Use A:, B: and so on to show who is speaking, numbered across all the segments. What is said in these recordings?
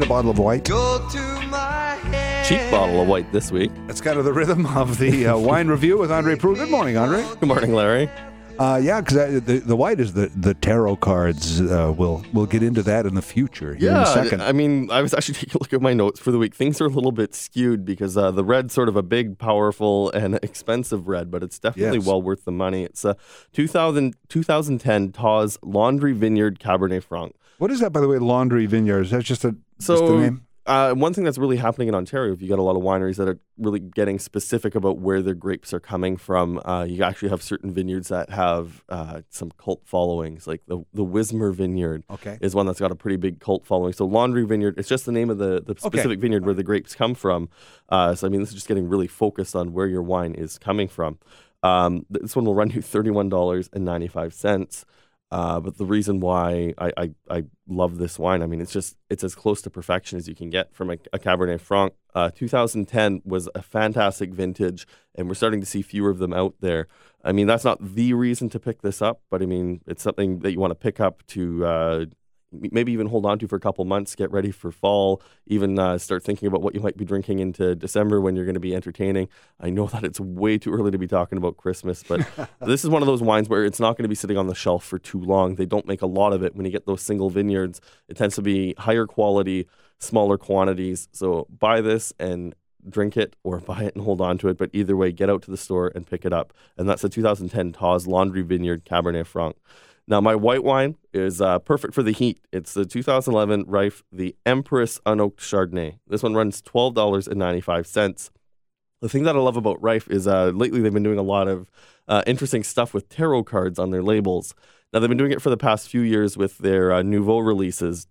A: bottle of white.
B: Cheap bottle of white this week.
A: That's kind of the rhythm of the uh, wine review with Andre Proulx. Good morning, Andre.
B: Good morning, Larry.
A: Uh, yeah, because the the white is the the tarot cards. Uh, we'll we'll get into that in the future. Here in a second.
B: I mean, I was actually taking a look at my notes for the week. Things are a little bit skewed because uh, the red's sort of a big, powerful, and expensive red, but it's definitely
A: Yes.
B: well worth the money. It's a 2000, 2010 Tawse Laundry Vineyard Cabernet Franc.
A: what is that, by the way? Laundry Vineyards. That's just a
B: So,
A: just a name.
B: Uh, one thing that's really happening in Ontario, if you got a lot of wineries that are really getting specific about where their grapes are coming from, uh, you actually have certain vineyards that have uh, some cult followings, like the the Wismer Vineyard.
A: Okay.
B: is one that's got a pretty big cult following. So Laundry Vineyard, it's just the name of the, the specific vineyard where the grapes come from. Uh, so I mean, this is just getting really focused on where your wine is coming from. Um, this one will run you thirty-one dollars and ninety-five cents. Uh, but the reason why I, I, I love this wine, I mean, it's just it's as close to perfection as you can get from a, a Cabernet Franc. Uh, 2010 was a fantastic vintage, and we're starting to see fewer of them out there. I mean, that's not the reason to pick this up, but I mean, it's something that you want to pick up to uh, maybe even hold on to for a couple months, get ready for fall, even uh, start thinking about what you might be drinking into December when you're going to be entertaining. I know that it's way too early to be talking about Christmas, but this is one of those wines where it's not going to be sitting on the shelf for too long. They don't make a lot of it. When you get those single vineyards, it tends to be higher quality, smaller quantities. So buy this and drink it or buy it and hold on to it. But either way, get out to the store and pick it up. And that's a 2010 Tawse Laundry Vineyard Cabernet Franc. Now, my white wine is uh, perfect for the heat. It's the 2011 Reif, the Empress Unoaked Chardonnay. This one runs $12.95. The thing that I love about Reif is uh, lately they've been doing a lot of uh, interesting stuff with tarot cards on their labels. Now, they've been doing it for the past few years with their uh, Nouveau releases.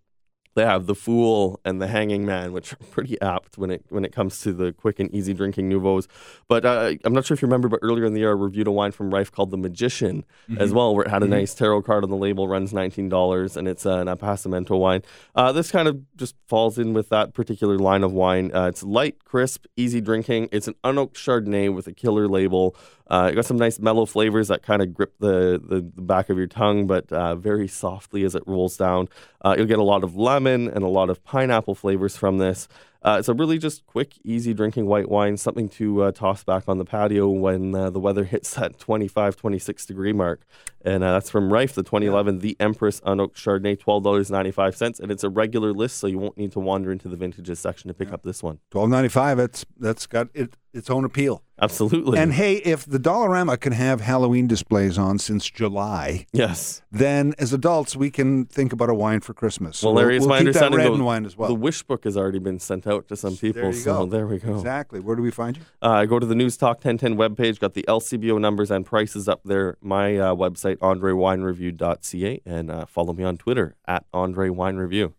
B: They have the Fool and the Hanging Man, which are pretty apt when it when it comes to the quick and easy drinking Nouveaux. But uh, I'm not sure if you remember, but earlier in the year, I reviewed a wine from Reif called the Magician as well, where it had a nice tarot card on the label, runs $19, and it's an Appassimento wine. Uh, this kind of just falls in with that particular line of wine. Uh, it's light, crisp, easy drinking. It's an unoaked Chardonnay with a killer label. Uh, it got some nice mellow flavors that kind of grip the, the, the back of your tongue, but uh, very softly as it rolls down. Uh, you'll get a lot of lemon and a lot of pineapple flavors from this. Uh, it's a really just quick, easy drinking white wine, something to uh, toss back on the patio when uh, the weather hits that 25, 26 degree mark. And uh, that's from Reif, the 2011 The Empress Unoaked Chardonnay, $12.95. And it's a regular list, so you won't need to wander into the vintages section to pick up this one.
A: Twelve ninety five. That's got it, its own appeal.
B: Absolutely.
A: And hey, if the Dollarama can have Halloween displays on since July,
B: yes.
A: then as adults we can think about a wine for Christmas.
B: Well, Larry, it's
A: we'll,
B: my
A: keep
B: understanding
A: that red
B: the,
A: and wine as well.
B: the wish book has already been sent out to some people.
A: there
B: so
A: go.
B: there we go.
A: Exactly. Where do we find you?
B: Uh, go to the News Talk 1010 webpage, got the LCBO numbers and prices up there. My uh, website, andrewinereview.ca, and uh, follow me on Twitter at Andre Wine Review.